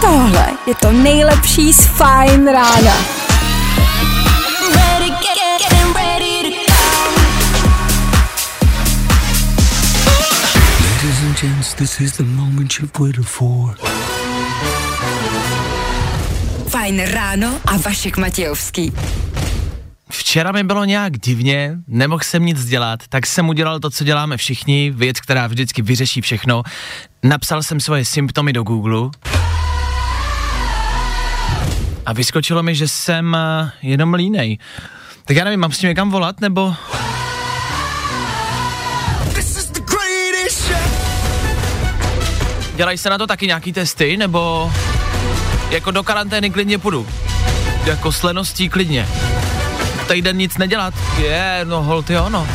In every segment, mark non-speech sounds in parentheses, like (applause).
Tohle je to nejlepší z Fine rána. Ladies and gents, this is the moment you've waited for. Fajn ráno a Vašek Matějovský. Včera mi bylo nějak divně, nemohl jsem nic dělat, tak jsem udělal to, co děláme všichni, věc, která vždycky vyřeší všechno. Napsal jsem svoje symptomy do Google a vyskočilo mi, že jsem eh, jenom línej. Tak já nevím, mám s tím někam volat, nebo... Dělají se na to taky nějaký testy, nebo jako do karantény klidně půjdu. Jako s leností klidně. Týden nic nedělat. Je, no hold jo, no.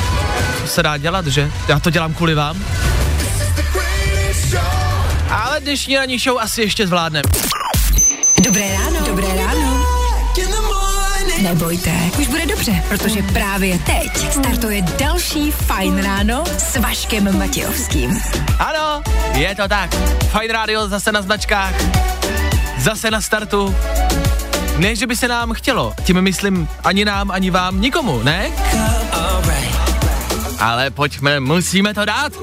Co se dá dělat, že? Já to dělám kvůli vám. Ale dnešní ranní show asi ještě zvládnem. Dobré ráno. Dobré ráno. Nebojte, už bude dobře, protože právě teď startuje další Fajn ráno s Vaškem Matějovským. Ano, je to tak. Fine Radio zase na značkách. Zase na startu. Ne, že by se nám chtělo, tím myslím ani nám, ani vám, nikomu, ne? Ale pojďme, musíme to dát.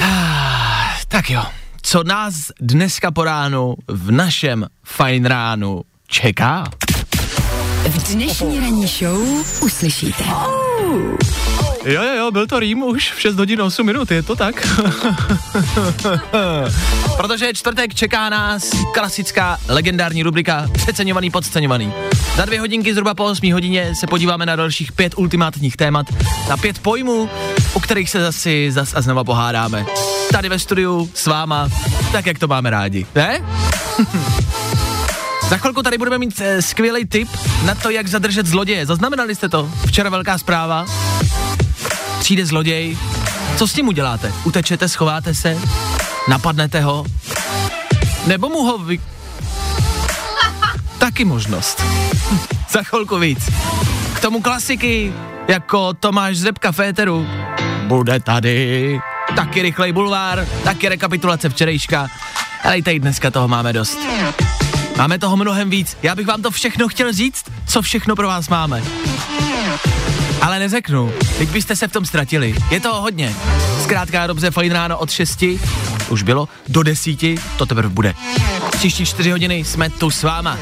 (sighs) Tak jo, co nás dneska po ránu v našem fajn ránu čeká? V dnešní ranní show uslyšíte. Jo, jo, jo, byl to rým už v 6 hodin 8 minut, je to tak? (laughs) Protože čtvrtek, čeká nás klasická legendární rubrika Přeceňovaný, podceňovaný. Za dvě hodinky, zhruba po 8 hodině, se podíváme na dalších pět ultimátních témat, na pět pojmů, o kterých se zase zas a znova pohádáme. Tady ve studiu s váma, tak jak to máme rádi, ne? (laughs) Za chvilku tady budeme mít e, skvělý tip na to, jak zadržet zloděje. Zaznamenali jste to? Včera velká zpráva. Přijde zloděj. Co s tím uděláte? Utečete, schováte se? Napadnete ho? Nebo mu ho vy... Taky možnost. (laughs) Za chvilku víc. K tomu klasiky, jako Tomáš Zrebka Féteru. Bude tady. Taky rychlej bulvár, taky rekapitulace včerejška. Ale i tady dneska toho máme dost. Máme toho mnohem víc. Já bych vám to všechno chtěl říct, co všechno pro vás máme. Ale neřeknu, teď byste se v tom ztratili. Je toho hodně. Zkrátka dobře, fajn ráno od 6, už bylo, do 10, to teprve bude. Příští 4 hodiny jsme tu s váma.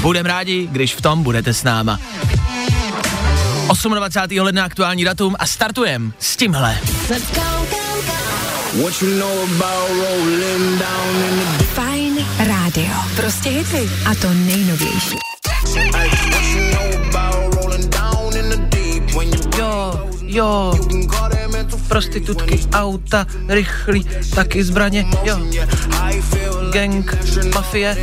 Budem rádi, když v tom budete s náma. 28. ledna aktuální datum a startujem s tímhle. What you know about rolling down in the Fajn rádio. Prostě hity. A to nejnovější. Jo, prostitutky, auta, rychlí, taky zbraně, jo, gang, mafie,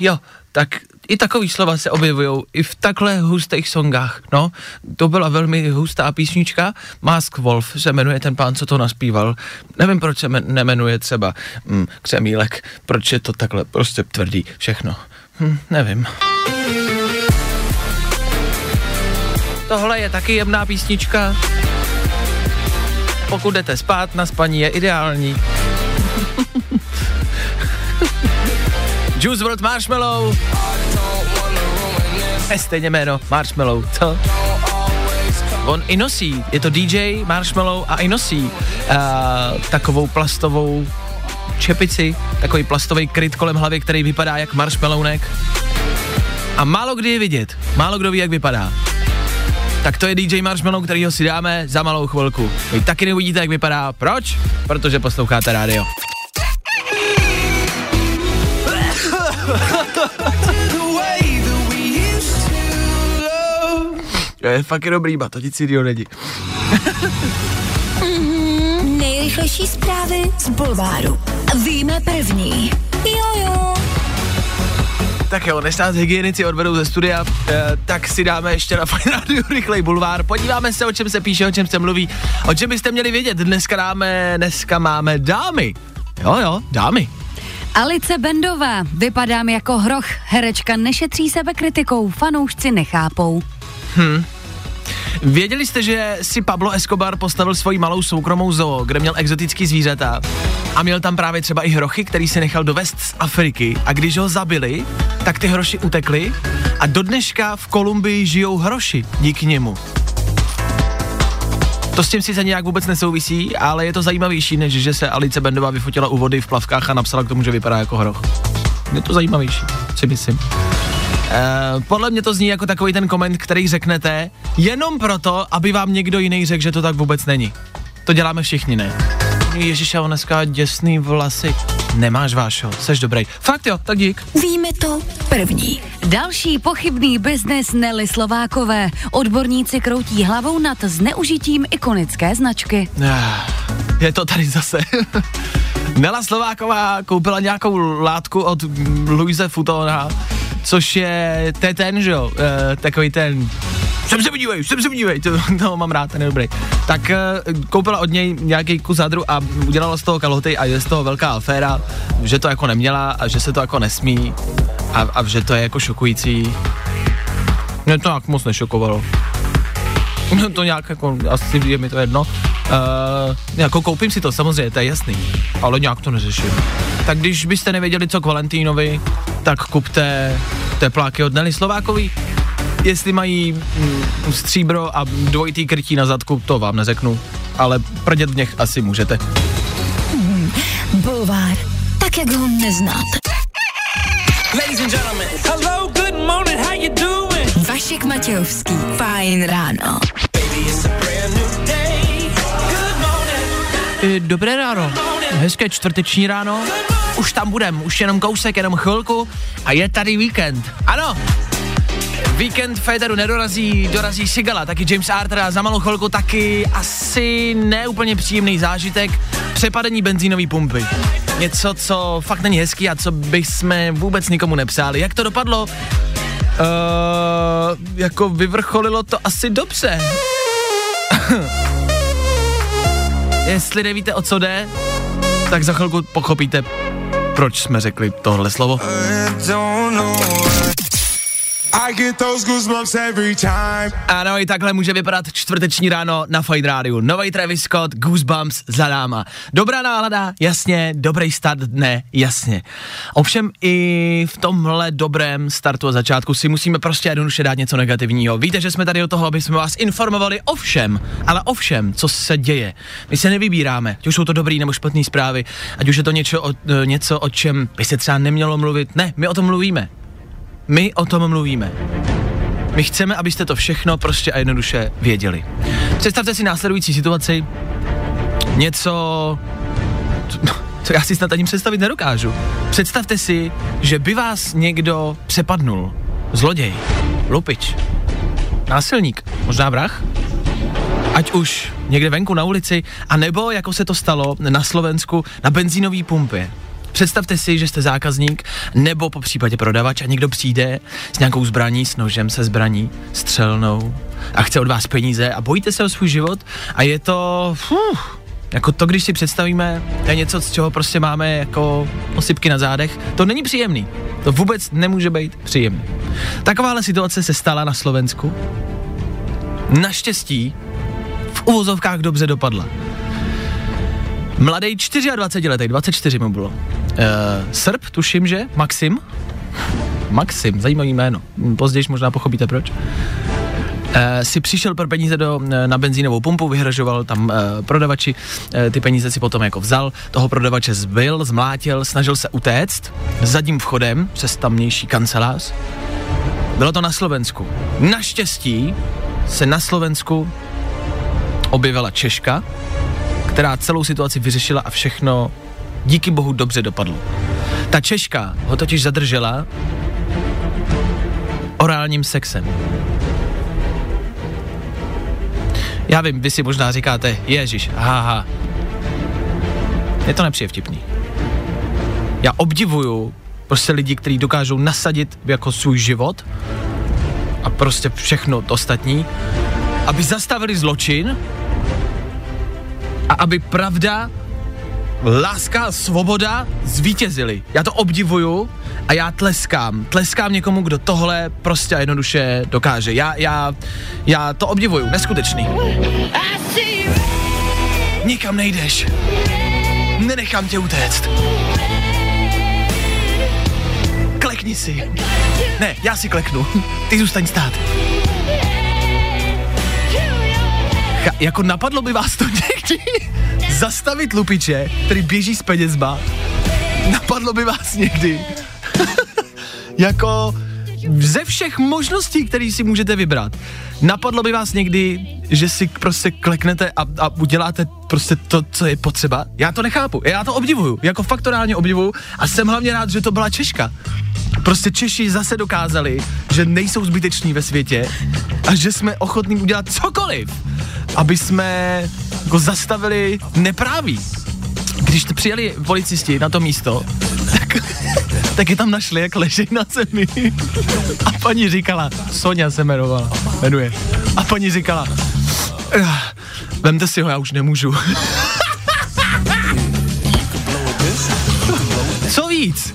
jo, tak i takový slova se objevují i v takhle hustých songách, no. To byla velmi hustá písnička, Mask Wolf se jmenuje ten pán, co to naspíval. Nevím, proč se men- nemenuje třeba hm, Křemílek, proč je to takhle prostě tvrdý všechno. Hm, nevím. Tohle je taky jemná písnička. Pokud jdete spát, na spaní je ideální. (laughs) Juice WRLD Marshmallow. Je stejně jméno, Marshmallow, co? On i nosí, je to DJ Marshmallow a i nosí uh, takovou plastovou čepici, takový plastový kryt kolem hlavy, který vypadá jak marshmallownek. A málo kdy je vidět, málo kdo ví, jak vypadá. Tak to je DJ Marshmallow, kterýho si dáme za malou chvilku. Vy taky neuvidíte, jak vypadá. Proč? Protože posloucháte rádio. (laughs) To je fakt dobrý, ba, to nic jiného není. Nejrychlejší zprávy z Bulváru. Víme první. Jojo. Tak jo, než nás hygienici odvedou ze studia, eh, tak si dáme ještě na (laughs) Fajn Radio rychlej bulvár. Podíváme se, o čem se píše, o čem se mluví, o čem byste měli vědět. Dneska dáme, dneska máme dámy. Jo, jo, dámy. Alice Bendová, vypadám jako hroch, herečka nešetří sebe kritikou, fanoušci nechápou. Věděli jste, že si Pablo Escobar postavil svoji malou soukromou zoo, kde měl exotický zvířata a měl tam právě třeba i hrochy, který si nechal dovést z Afriky a když ho zabili, tak ty hroši utekly a do dneška v Kolumbii žijou hroši díky němu. To s tím sice nějak vůbec nesouvisí, ale je to zajímavější, než že se Alice Bendová vyfotila u vody v plavkách a napsala k tomu, že vypadá jako hroch. Je to zajímavější, si myslím. Uh, podle mě to zní jako takový ten koment, který řeknete jenom proto, aby vám někdo jiný řekl, že to tak vůbec není. To děláme všichni, ne? Ježíš, on dneska děsný vlasy. Nemáš, Vášo, seš dobrý. Fakt jo, tak dík. Víme to první. Další pochybný biznes Nelly Slovákové. Odborníci kroutí hlavou nad zneužitím ikonické značky. Ah, Je to tady zase. (laughs) Nela Slováková koupila nějakou látku od Luise Futona, což je, to je ten, že jo, e, takový ten, sem se podívej, sem se podívej, to, (laughs) to mám rád, ten je dobrý. Tak e, koupila od něj nějaký kus hadru a udělala z toho kalhoty a je z toho velká aféra, že to jako neměla a že se to jako nesmí a, a že to je jako šokující. Mě to nějak moc nešokovalo. (laughs) To nějak jako, asi je mi to jedno. Uh, jako koupím si to, samozřejmě, to je jasný, ale nějak to neřeším. Tak když byste nevěděli, co k Valentínovi, tak kupte tepláky od Nelly Slovákový. Jestli mají mm, stříbro a dvojitý krytí na zadku, to vám neřeknu, ale prdět v něch asi můžete. Bulvár. Tak, jak ho neznáte. Ladies and gentlemen, hello, good morning, how you doing? Vašek Matějovský. Fajn ráno. Baby, Dobré ráno, hezké čtvrteční ráno. Už tam budem, už jenom kousek, jenom chvilku a je tady víkend. Ano, Víkend Federu nedorazí, dorazí Sigala, taky James Arthur a za malou chvilku taky asi neúplně příjemný zážitek přepadení benzínové pumpy. Něco, co fakt není hezký a co bychom vůbec nikomu nepřáli. Jak to dopadlo? Uh, jako vyvrcholilo to asi dobře. Jestli nevíte, o co jde, tak za chvilku pochopíte, proč jsme řekli tohle slovo. I get those goosebumps every time. Ano, i takhle může vypadat čtvrteční ráno na Fine Rádiu. Nový Travis Scott, Goosebumps za náma. Dobrá nálada, jasně, dobrý start dne, jasně. Ovšem i v tomhle dobrém startu a začátku si musíme prostě jednoduše dát něco negativního. Víte, že jsme tady do toho, aby jsme vás informovali o všem, ale o všem, co se děje. My se nevybíráme, ať už jsou to dobrý nebo špatné zprávy, ať už je to něco o, eh, něco, o čem by se třeba nemělo mluvit. Ne, my o tom mluvíme. My o tom mluvíme. My chceme, abyste to všechno prostě a jednoduše věděli. Představte si následující situaci. Něco, co- já si snad ani představit nedokážu. Představte si, že by vás někdo přepadnul. Zloděj, lupič, násilník, možná vrah, ať už někde venku na ulici, a nebo jako se to stalo na Slovensku na benzínové pumpě. Představte si, že jste zákazník nebo po případě prodavač a někdo přijde s nějakou zbraní, s nožem se zbraní, střelnou a chce od vás peníze a bojíte se o svůj život a je to, fuh, jako to, když si představíme, je něco, z čeho prostě máme jako osypky na zádech, to není příjemný. To vůbec nemůže být příjemný. Takováhle situace se stala na Slovensku. Naštěstí v uvozovkách dobře dopadla. Mladý 24 letý, 24 mu bylo. Uh, Srb, tuším, že? Maxim? Maxim, zajímavý jméno. Později možná pochopíte proč. Uh, si přišel pro peníze do, eh, na benzínovou pumpu, vyhražoval tam uh, prodavači, uh, ty peníze si potom jako vzal, toho prodavače zbyl, zmlátil, snažil se utéct zadním vchodem přes tamnější kancelář. Bylo to na Slovensku. Naštěstí se na Slovensku objevila Češka, která celou situaci vyřešila a všechno díky bohu dobře dopadlo. Ta Češka ho totiž zadržela orálním sexem. Já vím, vy si možná říkáte, Ježíš, haha. Je to vtipný. Já obdivuju prostě lidi, kteří dokážou nasadit jako svůj život a prostě všechno ostatní, aby zastavili zločin a aby pravda láska a svoboda zvítězily. Já to obdivuju a já tleskám. Tleskám někomu, kdo tohle prostě a jednoduše dokáže. Já, já, já to obdivuju, neskutečný. Nikam nejdeš. Nenechám tě utéct. Klekni si. Ne, já si kleknu. Ty zůstaň stát. Cha, jako napadlo by vás to někdy zastavit lupiče, který běží s penězma. Napadlo by vás někdy. (laughs) jako ze všech možností, které si můžete vybrat. Napadlo by vás někdy, že si prostě kleknete a, a uděláte prostě to, co je potřeba? Já to nechápu, já to obdivuju, jako faktorálně obdivuju a jsem hlavně rád, že to byla Češka. Prostě Češi zase dokázali, že nejsou zbyteční ve světě a že jsme ochotní udělat cokoliv, aby jsme jako zastavili nepráví. Když přijeli policisti na to místo, tak, tak je tam našli, jak leží na zemi. A paní říkala, Sonja se jmenovala, jmenuje. A paní říkala, "Eh, vemte si ho, já už nemůžu. (laughs) Co víc,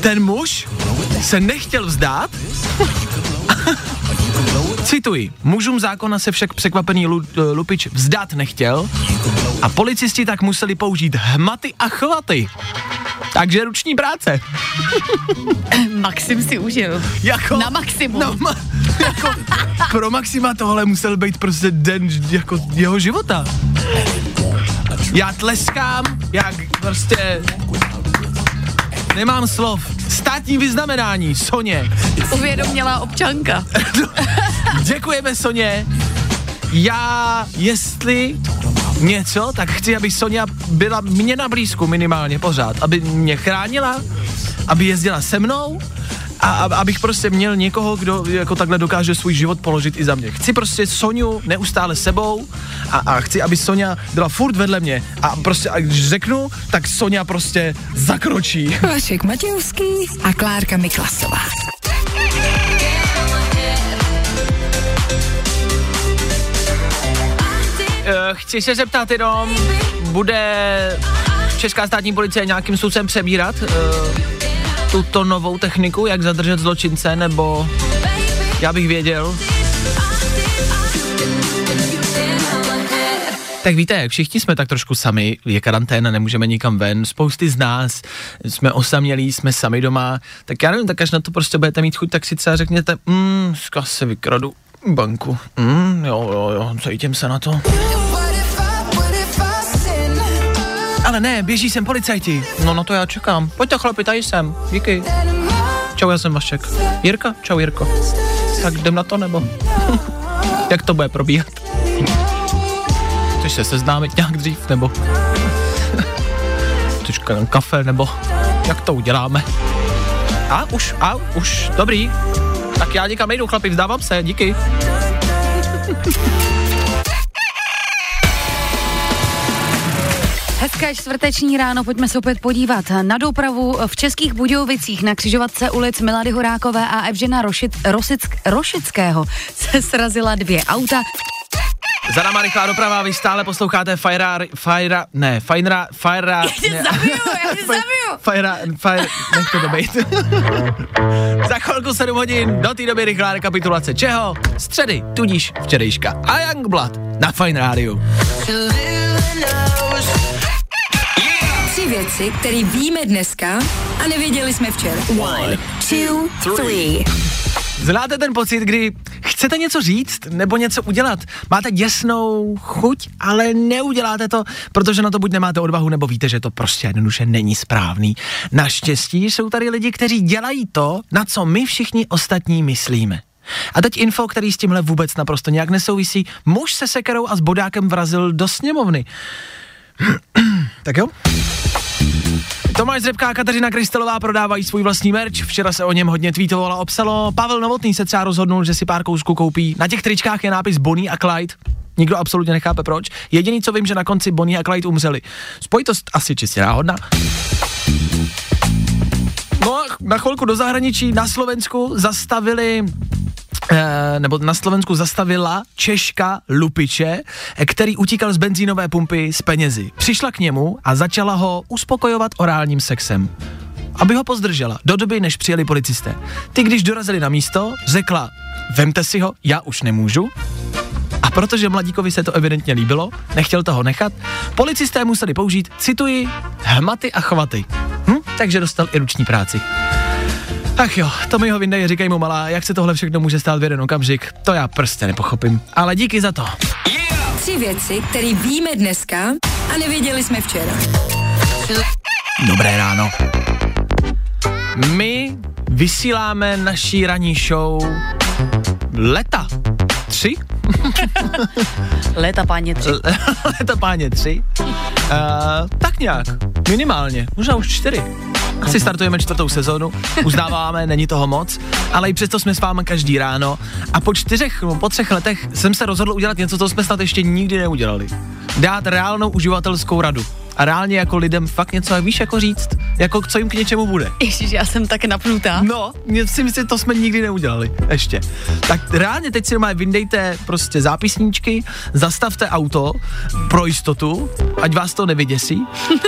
ten muž se nechtěl vzdát (laughs) Cituji, mužům zákona se však překvapený lu, eh, lupič vzdát nechtěl a policisti tak museli použít hmaty a chvaty. Takže ruční práce. (laughs) Maxim si užil. Jako, Na maximum. No, ma, (laughs) jako, pro Maxima tohle musel být prostě den jako jeho života. Já tleskám, jak prostě nemám slov. Státní vyznamenání, Soně. Uvědomělá občanka. (laughs) Děkujeme Soně. Já, jestli něco, tak chci, aby Sonja byla mě na blízku minimálně pořád, aby mě chránila, aby jezdila se mnou a, abych prostě měl někoho, kdo jako takhle dokáže svůj život položit i za mě. Chci prostě Soniu neustále sebou a, a chci, aby Sonja byla furt vedle mě a prostě, a když řeknu, tak Sonja prostě zakročí. Vašek Matějovský a Klárka Miklasová. Chci se zeptat jenom, bude Česká státní policie nějakým způsobem přebírat uh, tuto novou techniku, jak zadržet zločince, nebo já bych věděl. Tak víte, jak všichni jsme tak trošku sami, je karanténa, nemůžeme nikam ven, spousty z nás jsme osamělí, jsme sami doma, tak já nevím, tak až na to prostě budete mít chuť, tak si třeba řekněte, mm, zkaz se vykradu banku, mm, jo, jo, jo, cítím se na to. Ale ne, běží sem policajti. No na to já čekám. Pojďte chlapi, tady jsem. Díky. Čau, já jsem Vašek. Jirka? Čau Jirko. Tak jdem na to nebo? (laughs) Jak to bude probíhat? Chceš se seznámit nějak dřív nebo? (laughs) Jenom kafe nebo? Jak to uděláme? A už, a už, dobrý. Tak já nikam nejdu chlapi, vzdávám se, díky. Hezké čtvrteční ráno, pojďme se opět podívat na dopravu v Českých Budějovicích na křižovatce ulic Milady Horákové a Evžena Rošit, Rosick, Rošického se srazila dvě auta. Za náma rychlá doprava, vy stále posloucháte Fajra, Fajra, ne, Fajra, Fajra, Já tě ne, zabiju, já tě (laughs) zabiju. Fajra, Fajra, nech to být. (laughs) Za chvilku 7 hodin, do té doby rychlá rekapitulace čeho? Středy, tudíž včerejška. A Youngblood na Fine Radio. Tři věci, které víme dneska a nevěděli jsme včera. One, two, three. Znáte ten pocit, kdy chcete něco říct nebo něco udělat, máte děsnou chuť, ale neuděláte to, protože na to buď nemáte odvahu, nebo víte, že to prostě jednoduše není správný. Naštěstí jsou tady lidi, kteří dělají to, na co my všichni ostatní myslíme. A teď info, který s tímhle vůbec naprosto nějak nesouvisí. Muž se sekerou a s bodákem vrazil do sněmovny. (clears throat) tak jo? Tomáš Zrebka a Kateřina Krystelová prodávají svůj vlastní merch. Včera se o něm hodně tweetovalo a obsalo. Pavel Novotný se třeba rozhodnul, že si pár kousků koupí. Na těch tričkách je nápis Bonnie a Clyde. Nikdo absolutně nechápe proč. Jediný, co vím, že na konci Bonnie a Clyde umřeli. Spojitost asi čistě náhodná. No a na chvilku do zahraničí na Slovensku zastavili nebo na Slovensku zastavila Češka Lupiče, eh, který utíkal z benzínové pumpy s penězi. Přišla k němu a začala ho uspokojovat orálním sexem. Aby ho pozdržela, do doby, než přijeli policisté. Ty, když dorazili na místo, řekla, vemte si ho, já už nemůžu, a protože mladíkovi se to evidentně líbilo, nechtěl toho nechat, policisté museli použít, cituji, hmaty a chvaty. Hm? Takže dostal i ruční práci. Ach jo, to mi ho vyndaje, říkej mu malá, jak se tohle všechno může stát v jeden okamžik, to já prostě nepochopím. Ale díky za to. Tři věci, které víme dneska a nevěděli jsme včera. Dobré ráno. My vysíláme naší ranní show leta. Tři? (laughs) Léta páně tři. Leta (laughs) páně tři. Uh, tak nějak, minimálně, možná už čtyři. Asi startujeme čtvrtou sezónu, uznáváme, (laughs) není toho moc, ale i přesto jsme s vámi každý ráno a po čtyřech, no, po třech letech jsem se rozhodl udělat něco, co jsme snad ještě nikdy neudělali. Dát reálnou uživatelskou radu. A reálně jako lidem fakt něco, víš, jako říct, jako co jim k něčemu bude. Ježiš, já jsem tak napnutá. No, si myslím, to jsme nikdy neudělali ještě. Tak reálně teď si normálně vyndejte prostě zápisníčky, zastavte auto pro jistotu, ať vás to nevyděsí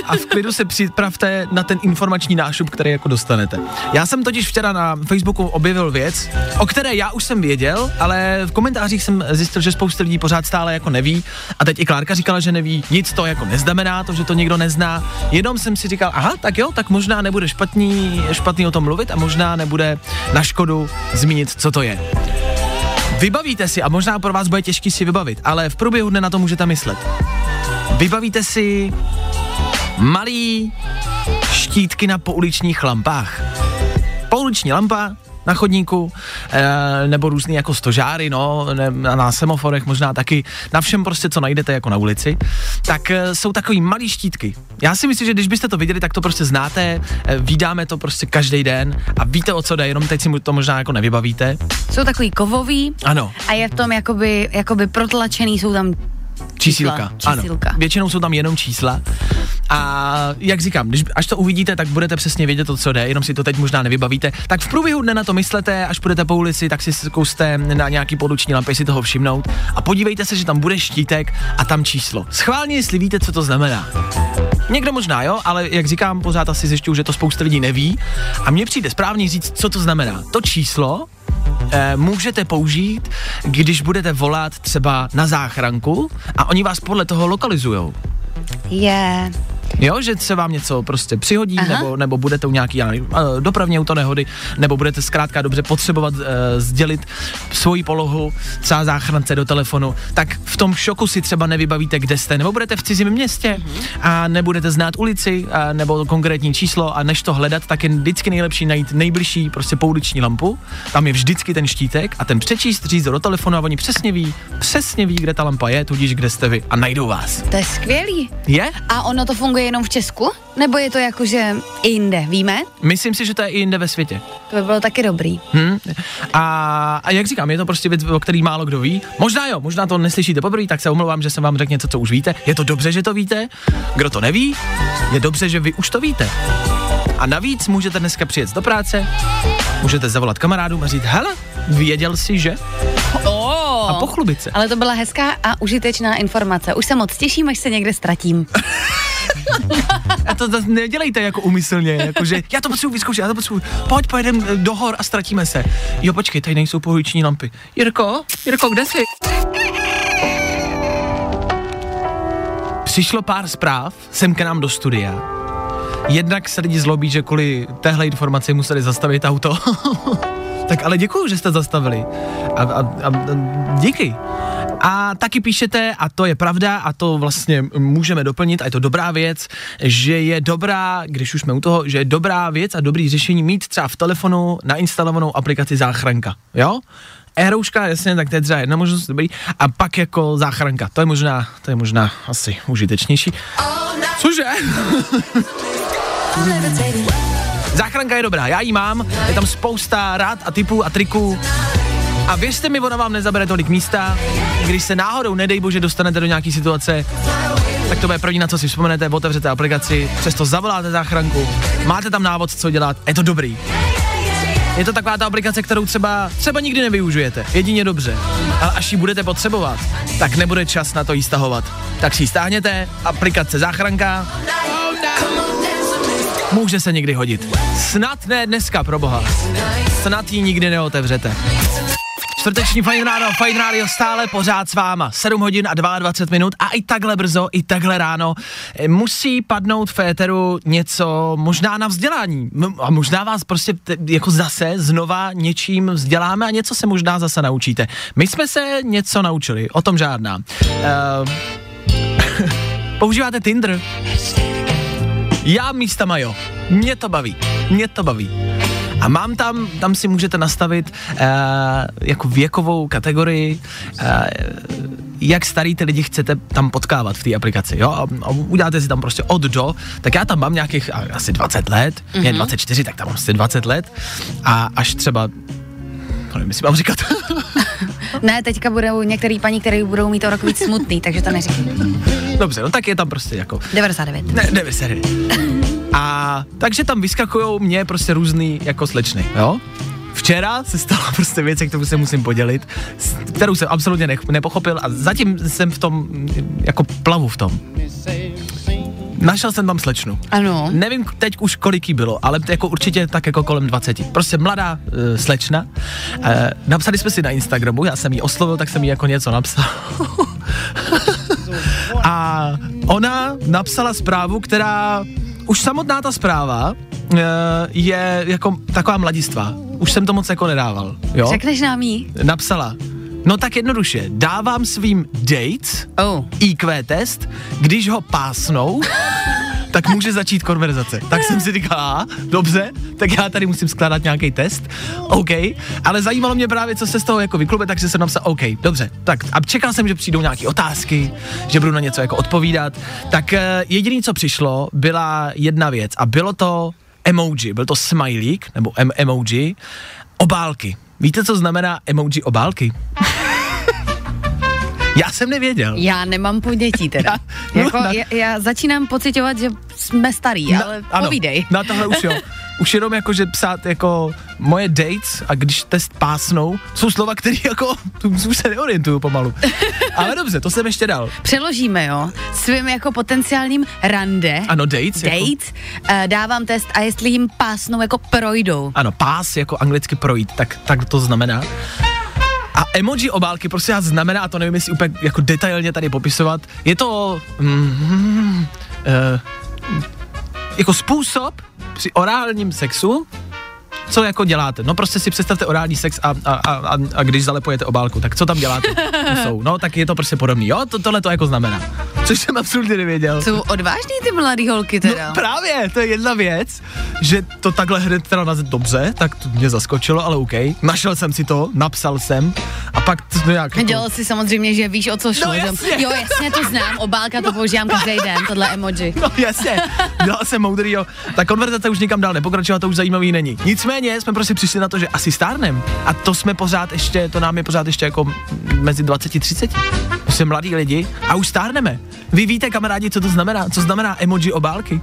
a v klidu se připravte na ten informační nášup, který jako dostanete. Já jsem totiž včera na Facebooku objevil věc, o které já už jsem věděl, ale v komentářích jsem zjistil, že spousta lidí pořád stále jako neví a teď i Klárka říkala, že neví, nic to jako neznamená, to, že to někdo nezná, jenom jsem si říkal, aha, tak jo, tak možná nebude špatný, špatný o tom mluvit a možná nebude na škodu zmínit, co to je. Vybavíte si, a možná pro vás bude těžký si vybavit, ale v průběhu dne na to můžete myslet. Vybavíte si malý štítky na pouličních lampách. Pouliční lampa na chodníku, e, nebo různý jako stožáry, no, ne, na semaforech možná taky, na všem prostě, co najdete jako na ulici, tak e, jsou takový malý štítky. Já si myslím, že když byste to viděli, tak to prostě znáte, e, vydáme to prostě každý den. A víte, o co jde, jenom teď si to možná jako nevybavíte. Jsou takový kovový Ano, a je v tom jakoby, jakoby protlačený, jsou tam čísílka. Čísílka. Ano, většinou jsou tam jenom čísla. A jak říkám, když, až to uvidíte, tak budete přesně vědět to, co jde, jenom si to teď možná nevybavíte. Tak v průběhu dne na to myslete, až půjdete po ulici, tak si zkuste na nějaký poduční lampě si toho všimnout a podívejte se, že tam bude štítek a tam číslo. Schválně, jestli víte, co to znamená. Někdo možná jo, ale jak říkám, pořád asi zjišťuju, že to spousta lidí neví a mně přijde správně říct, co to znamená. To číslo eh, můžete použít, když budete volat třeba na záchranku a oni vás podle toho lokalizujou. je... Jo, že se vám něco prostě přihodí, Aha. nebo, nebo budete u nějaký já nevím, eh, dopravní autonehody, nebo budete zkrátka dobře potřebovat uh, sdělit svoji polohu, třeba záchrance do telefonu, tak v tom šoku si třeba nevybavíte, kde jste, nebo budete v cizím městě a nebudete znát ulici, a, nebo konkrétní číslo a než to hledat, tak je vždycky nejlepší najít nejbližší prostě pouliční lampu, tam je vždycky ten štítek a ten přečíst, říct do telefonu a oni přesně ví, přesně ví, kde ta lampa je, tudíž kde jste vy a najdou vás. To je skvělý. Je? A ono to funguje jenom v Česku? Nebo je to jakože i jinde, víme? Myslím si, že to je i jinde ve světě. To by bylo taky dobrý. Hmm. A, a jak říkám, je to prostě věc, o který málo kdo ví. Možná jo, možná to neslyšíte poprvé, tak se omlouvám, že jsem vám řekl něco, co už víte. Je to dobře, že to víte. Kdo to neví, je dobře, že vy už to víte. A navíc můžete dneska přijet do práce, můžete zavolat kamarádům a říct, hele, věděl jsi, že? Oh. A pochlubit se. Ale to byla hezká a užitečná informace. Už se moc těším, až se někde ztratím. (laughs) A to zase nedělejte jako umyslně, jakože já to potřebuji vyzkoušet, já to potřebuji. Pojď, pojedem eh, do hor a ztratíme se. Jo, počkej, tady nejsou pouliční lampy. Jirko, Jirko, kde jsi? Přišlo pár zpráv sem k nám do studia. Jednak se lidi zlobí, že kvůli téhle informaci museli zastavit auto. (laughs) tak ale děkuju, že jste zastavili. A, a, a, a díky. A taky píšete, a to je pravda, a to vlastně můžeme doplnit, a je to dobrá věc, že je dobrá, když už jsme u toho, že je dobrá věc a dobrý řešení mít třeba v telefonu nainstalovanou aplikaci záchranka, jo? E-rouška, jasně, tak to je třeba jedna možnost, dobrý. A pak jako záchranka, to je možná, to je možná asi užitečnější. Cože? (laughs) Záchranka je dobrá, já ji mám, je tam spousta rád a typů a triků. A věřte mi, ona vám nezabere tolik místa, když se náhodou, nedej bože, dostanete do nějaký situace, tak to bude první, na co si vzpomenete, otevřete aplikaci, přesto zavoláte záchranku, máte tam návod, co dělat, je to dobrý. Je to taková ta aplikace, kterou třeba, třeba nikdy nevyužijete, jedině dobře. Ale až ji budete potřebovat, tak nebude čas na to jí stahovat. Tak si ji stáhněte, aplikace záchranka, může se někdy hodit. Snad ne dneska, pro boha. Snad ji nikdy neotevřete. Čtvrteční Fine ráno, Fine Radio stále pořád s váma. 7 hodin a 22 minut a i takhle brzo, i takhle ráno eh, musí padnout v éteru něco možná na vzdělání. A možná vás prostě t- jako zase znova něčím vzděláme a něco se možná zase naučíte. My jsme se něco naučili, o tom žádná. Uh, (laughs) používáte Tinder? Já místama jo. Mě to baví. Mě to baví. A mám tam, tam si můžete nastavit uh, jako věkovou kategorii, uh, jak starý ty lidi chcete tam potkávat v té aplikaci, jo, a, a uděláte si tam prostě od do, tak já tam mám nějakých a, asi 20 let, mm-hmm. je 24, tak tam mám asi 20 let a až třeba, to nevím, jestli mám říkat, (laughs) Ne, teďka budou některý paní, které budou mít o rok víc smutný, takže to neříkej. dobře, no tak je tam prostě jako 99. Ne, ne, série. A takže tam vyskakují mě prostě různý jako slečny, jo? Včera se stala (laughs) prostě věc, kterou se musím podělit, kterou jsem absolutně nech, nepochopil a zatím jsem v tom, jako plavu v tom. Našel jsem tam slečnu. Ano. Nevím teď už kolik jí bylo, ale jako určitě tak jako kolem 20. Prostě mladá uh, slečna. Uh, napsali jsme si na Instagramu, já jsem jí oslovil, tak jsem jí jako něco napsal. (laughs) A ona napsala zprávu, která už samotná ta zpráva uh, je jako taková mladistvá. Už jsem to moc jako nedával, jo? Řekneš nám jí? Napsala. No tak jednoduše, dávám svým dates Oh. IQ test, když ho pásnou, tak může začít konverzace. Tak jsem si říkal, a, dobře, tak já tady musím skládat nějaký test, OK, ale zajímalo mě právě, co se z toho jako vyklube, takže jsem napsal, OK, dobře, tak a čekal jsem, že přijdou nějaké otázky, že budu na něco jako odpovídat, tak eh, jediný, co přišlo, byla jedna věc a bylo to emoji, byl to smajlík, nebo em- emoji, obálky. Víte, co znamená emoji obálky? Já jsem nevěděl. Já nemám podětí teda. No, jako, na- já, já začínám pocitovat, že jsme starý, ale ano, povídej. Na tohle už jo. (laughs) Už jenom jako, že psát jako moje dates a když test pásnou, jsou slova, které jako, tu už se neorientuju pomalu. (laughs) Ale dobře, to jsem ještě dal. Přeložíme, jo, svým jako potenciálním rande, Ano, dates. Jako, dates, uh, dávám test a jestli jim pásnou jako projdou. ano, pás jako anglicky projít, tak, tak to znamená. A emoji obálky prostě já znamená, a to nevím, jestli úplně jako detailně tady popisovat, je to mm, uh, jako způsob při orálním sexu, co jako děláte? No prostě si představte orální sex a, a, a, a, a když zalepujete obálku, tak co tam děláte? (laughs) Jsou, no tak je to prostě podobný, jo? To, tohle to jako znamená což jsem absolutně nevěděl. Jsou odvážní ty mladý holky teda. No, právě, to je jedna věc, že to takhle hned teda na dobře, tak to mě zaskočilo, ale OK. Našel jsem si to, napsal jsem a pak to nějak... Jako... Dělal si samozřejmě, že víš, o co šlo. No, jasně. Jo, jasně, to znám, obálka to používám každý den, tohle emoji. No jasně, dělal jsem moudrýho. Ta konverzace už nikam dál nepokračovala, to už zajímavý není. Nicméně jsme prostě přišli na to, že asi stárnem a to jsme pořád ještě, to nám je pořád ještě jako mezi 20 30 už jsme mladí lidi a už stárneme. Vy víte, kamarádi, co to znamená? Co znamená emoji obálky?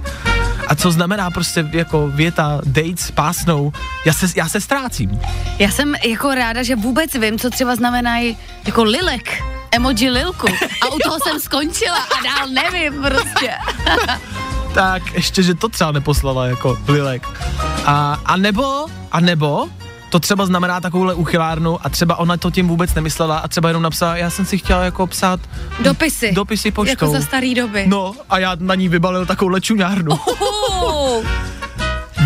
A co znamená prostě jako věta dates pásnou? Já se, já se ztrácím. Já jsem jako ráda, že vůbec vím, co třeba znamená jako lilek emoji lilku a u toho jsem skončila a dál nevím prostě. tak ještě, že to třeba neposlala jako lilek. A, a nebo, a nebo to třeba znamená takovouhle uchylárnu a třeba ona to tím vůbec nemyslela a třeba jenom napsala, já jsem si chtěla jako psát Dopisy. dopisy poštou. Jako za starý doby. No a já na ní vybalil takovou čuňárnu.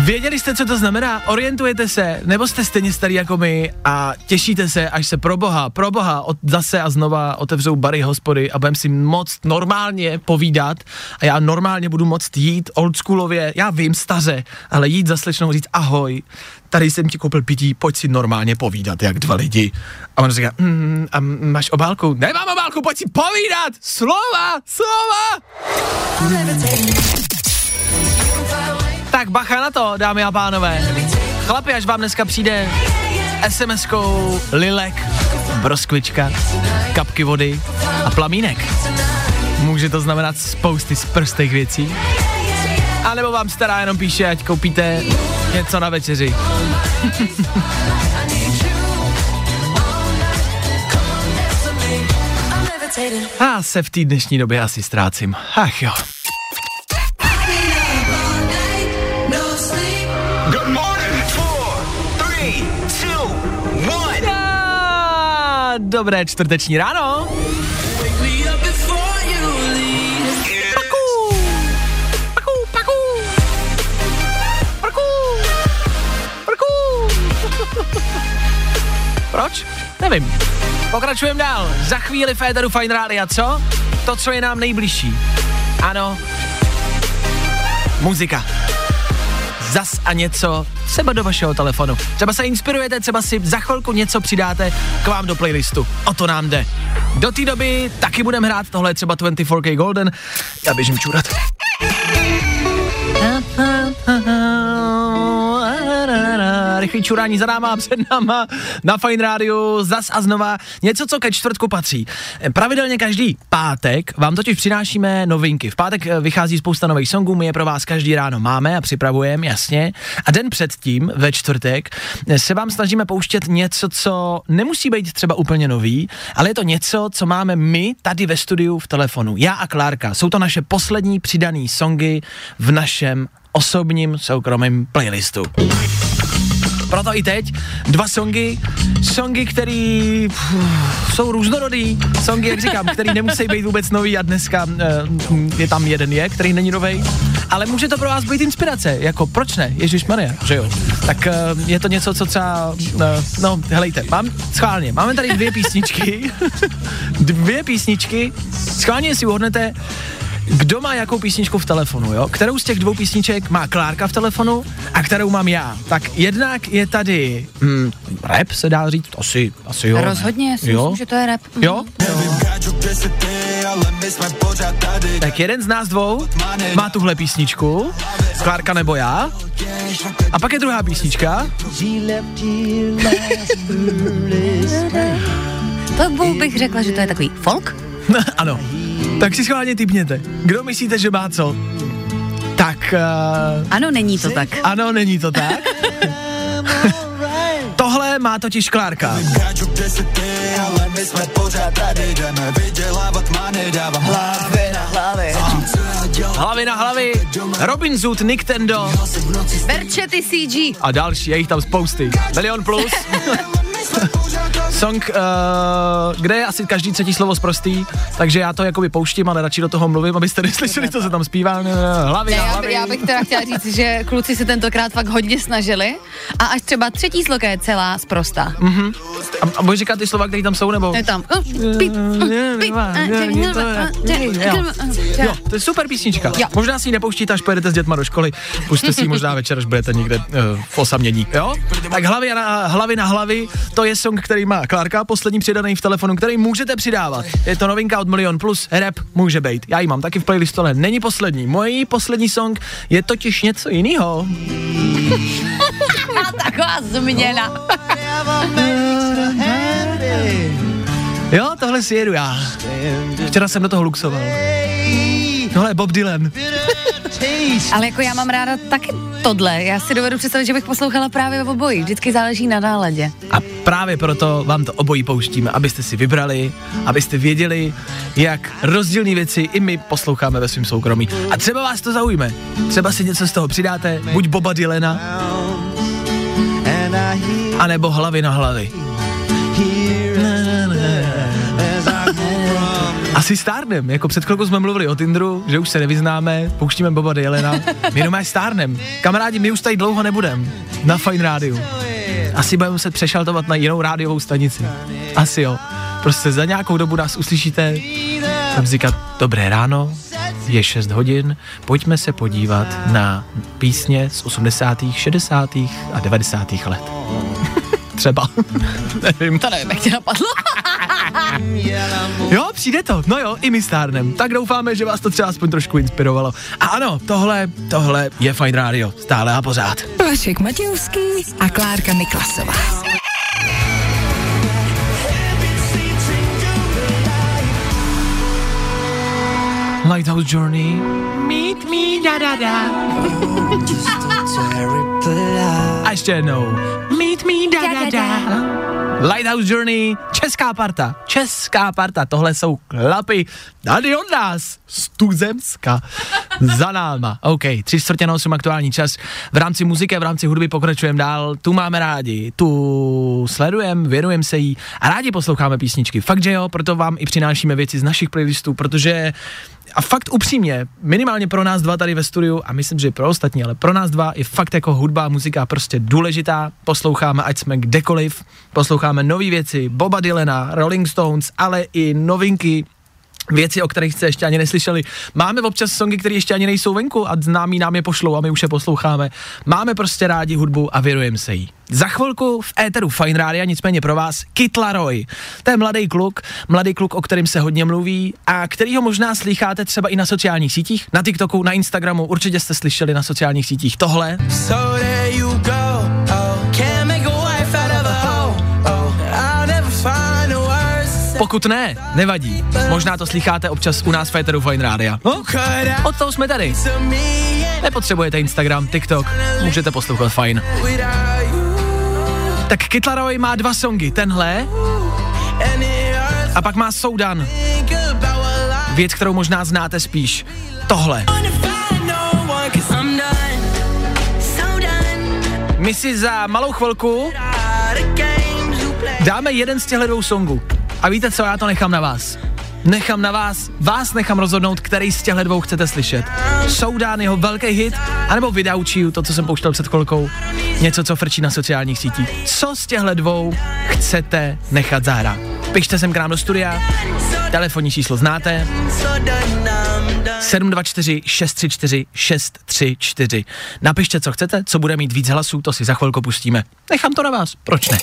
Věděli jste, co to znamená? Orientujete se, nebo jste stejně starý jako my a těšíte se, až se pro boha, pro boha od, zase a znova otevřou bary, hospody a budeme si moc normálně povídat a já normálně budu moct jít oldschoolově, já vím staře, ale jít za slečnou říct ahoj, tady jsem ti koupil pití, pojď si normálně povídat, jak dva lidi. A on říká, mm, a máš obálku? Nemám obálku, pojď si povídat, slova, slova. Tak bacha na to, dámy a pánové. Chlapi, až vám dneska přijde SMS-kou Lilek, broskvička, kapky vody a plamínek. Může to znamenat spousty z prostých věcí. A nebo vám stará jenom píše, ať koupíte něco na večeři. (laughs) Já se v té dnešní době asi ztrácím. Ach jo. A, dobré čtvrteční ráno. Proč? Nevím. Pokračujeme dál. Za chvíli Féteru Fine Rádia, co? To, co je nám nejbližší. Ano. Muzika. Zas a něco třeba do vašeho telefonu. Třeba se inspirujete, třeba si za chvilku něco přidáte k vám do playlistu. O to nám jde. Do té doby taky budeme hrát, tohle třeba 24K Golden. Já běžím čůrat. Rychlý čurání za náma, před náma, na Fine Radio, zas a znova, něco, co ke čtvrtku patří. Pravidelně každý pátek vám totiž přinášíme novinky. V pátek eh, vychází spousta nových songů, my je pro vás každý ráno máme a připravujeme, jasně. A den předtím, ve čtvrtek, eh, se vám snažíme pouštět něco, co nemusí být třeba úplně nový, ale je to něco, co máme my tady ve studiu v telefonu. Já a Klárka. Jsou to naše poslední přidané songy v našem osobním soukromém playlistu. Proto i teď. Dva songy, songy, který pff, jsou různorodý, songy, jak říkám, který nemusí být vůbec nový a dneska uh, je tam jeden je, který není nový, ale může to pro vás být inspirace, jako proč ne, Ježíš Maria, že jo. Tak uh, je to něco, co třeba, uh, no helejte, mám, schválně, máme tady dvě písničky, (laughs) dvě písničky, schválně si uhodnete, kdo má jakou písničku v telefonu, jo? Kterou z těch dvou písniček má Klárka v telefonu a kterou mám já? Tak jednak je tady hm, rap, se dá říct, asi, asi jo. ne? Rozhodně, si jo? myslím, že to je rap. Mhm. Jo? Tak jeden z nás dvou má tuhle písničku, Klárka nebo já. A pak je druhá písnička, To bych řekla, že to je takový folk. (laughs) ano. Tak si schválně typněte. Kdo myslíte, že má co? Tak, uh, Ano, není to tak. ano, není to tak. (laughs) Tohle má totiž Klárka. Hlavy na hlavy, Robin Zoot, Nick Tendo Berčety CG. a další, je jich tam spousty. Milion plus. (laughs) Song, uh, kde je asi každý třetí slovo zprostý, takže já to jakoby pouštím, ale radši do toho mluvím, abyste neslyšeli, co se tam zpívá. Hlavy Ne, na já, by, hlavy. já bych teda chtěla říct, že kluci se tentokrát fakt hodně snažili a až třeba třetí sloka je celá sprostá. A, a budeš říkat ty slova, které tam jsou, nebo? Je tam. oh, pip, Jo, to je super písnička. Jo. Možná si ji nepouštíte, až pojedete s dětma do školy. Puste si ji možná večer, až budete někde uh, v osamění. Jo? Tak hlavy na, hlavy na hlavy, to je song, který má Klárka, poslední přidaný v telefonu, který můžete přidávat. Je to novinka od Milion Plus, rap může být. Já ji mám taky v playlistu, ale není poslední. Můj poslední song je totiž něco jiného. (laughs) Taková změna. Jo, tohle si jedu já. Včera jsem do toho luxoval. Tohle je Bob Dylan. Ale jako já mám ráda taky tohle. Já si dovedu představit, že bych poslouchala právě v oboji. Vždycky záleží na náladě. A právě proto vám to obojí pouštíme, abyste si vybrali, abyste věděli, jak rozdílné věci i my posloucháme ve svém soukromí. A třeba vás to zaujme. Třeba si něco z toho přidáte, buď Boba Dylana, anebo hlavy na hlavy. Asi stárnem, jako před chvilkou jsme mluvili o Tinderu, že už se nevyznáme, pouštíme Boba Dylana, my jenom stárnem. Kamarádi, my už tady dlouho nebudem na Fine Rádiu. Asi budeme muset přešaltovat na jinou rádiovou stanici. Asi jo. Prostě za nějakou dobu nás uslyšíte. Tam říkat, dobré ráno, je 6 hodin, pojďme se podívat na písně z 80., 60. a 90. let. Třeba. (laughs) Nevím. To nevím, jak tě napadlo. (laughs) Jo, přijde to. No jo, i my stárnem. Tak doufáme, že vás to třeba aspoň trošku inspirovalo. A ano, tohle, tohle je Fine Radio. Stále a pořád. Vašek Matějovský a Klárka Miklasová. Lighthouse Journey. Meet me, da da da. A ještě jednou. Meet me, da da da. Lighthouse Journey, česká parta, česká parta, tohle jsou klapy, tady od nás, z Tuzemska, za náma. OK, tři čtvrtě na osm aktuální čas. V rámci muziky a v rámci hudby pokračujeme dál, tu máme rádi, tu sledujeme, věnujeme se jí a rádi posloucháme písničky. Fakt, že jo, proto vám i přinášíme věci z našich playlistů, protože a fakt upřímně, minimálně pro nás dva tady ve studiu, a myslím, že i pro ostatní, ale pro nás dva je fakt jako hudba a muzika prostě důležitá. Posloucháme, ať jsme kdekoliv, posloucháme nové věci, Boba Dylana, Rolling Stones, ale i novinky, věci, o kterých jste ještě ani neslyšeli. Máme občas songy, které ještě ani nejsou venku a známí nám je pošlou a my už je posloucháme. Máme prostě rádi hudbu a věnujeme se jí. Za chvilku v éteru Fine Radio, nicméně pro vás, Kit Laroi. To je mladý kluk, mladý kluk, o kterým se hodně mluví a kterýho možná slycháte třeba i na sociálních sítích, na TikToku, na Instagramu, určitě jste slyšeli na sociálních sítích tohle. So there you go. Pokud ne, nevadí. Možná to slycháte občas u nás v éteru Fine Radio. No, od toho jsme tady. Nepotřebujete Instagram, TikTok, můžete poslouchat you. Tak Kit Laroi má dva songy, tenhle a pak má Soudan, věc, kterou možná znáte spíš. Tohle. My si za malou chvilku dáme jeden z těchto dvou songů. A víte co, já to nechám na vás. Nechám na vás, vás nechám rozhodnout, který z těchto dvou chcete slyšet. Soudán, jeho velký hit, anebo Without to, co jsem pouštěl před chvilkou, něco, co frčí na sociálních sítích. Co z těchto dvou chcete nechat zahrát? Pište sem k nám do studia, telefonní číslo znáte, So done, I'm done. 724 634 634. Napište, co chcete, co bude mít víc hlasů, to si za chvilku pustíme. Nechám to na vás, proč ne?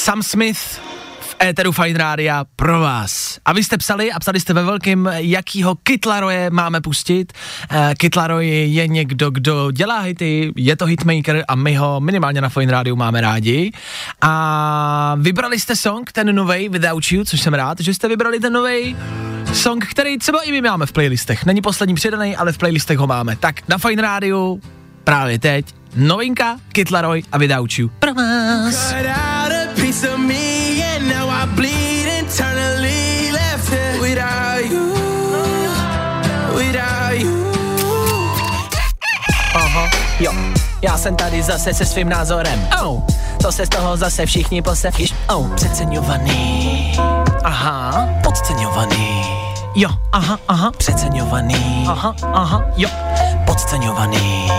Sam Smith v éteru Fine Rádia pro vás. A vy jste psali a psali jste ve velkým, jakýho Kytlaroje máme pustit. Uh, Kytlaroj je někdo, kdo dělá hity, je to hitmaker a my ho minimálně na Fine Rádiu máme rádi. A vybrali jste song, ten novej Without You, což jsem rád, že jste vybrali ten novej song, který třeba i my máme v playlistech. Není poslední přidaný, ale v playlistech ho máme. Tak na Fine Rádiu právě teď novinka Kytlaroj a Without You. Pro vás. Piece of me and now I bleed internally left here without you. Without you. Aha, jo. Já jsem tady zase se svým názorem. Oh, to se z toho zase všichni posevíš. Oh, přeceňovaný. Aha, podceňovaný. Jo, aha, aha, přeceňovaný. Aha, aha, jo, podceňovaný.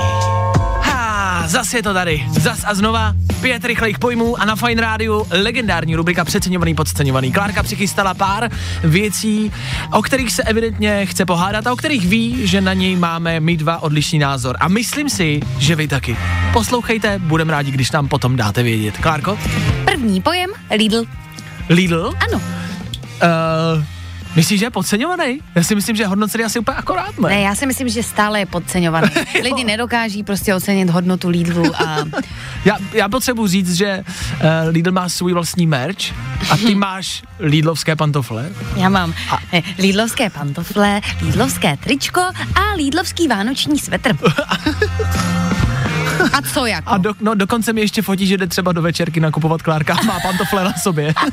Ha, zas je to tady. Zas a znova pět rychlých pojmů a na Fine Rádiu legendární rubrika Přeceňovaný, podceňovaný. Klárka přichystala pár věcí, o kterých se evidentně chce pohádat a o kterých ví, že na něj máme my dva odlišný názor. A myslím si, že vy taky. Poslouchejte, budeme rádi, když nám potom dáte vědět. Klárko? První pojem Lidl. Lidl? Ano. Uh, myslíš, že je podceňovaný? Já si myslím, že je hodnocený asi úplně akorát, ne? Ne, já si myslím, že stále je podceňovaný. (laughs) Lidi nedokáží prostě ocenit hodnotu Lidlu a (laughs) Já, já potřebuji říct, že uh, Lidl má svůj vlastní merch a ty (laughs) máš Lidlovské pantofle. já mám eh, Lidlovské pantofle, Lidlovské tričko a Lidlovský vánoční svetr. A co jako? A do, no, dokonce mi ještě fotí, že jde třeba do večerky nakupovat Klárka a má pantofle na sobě. uh,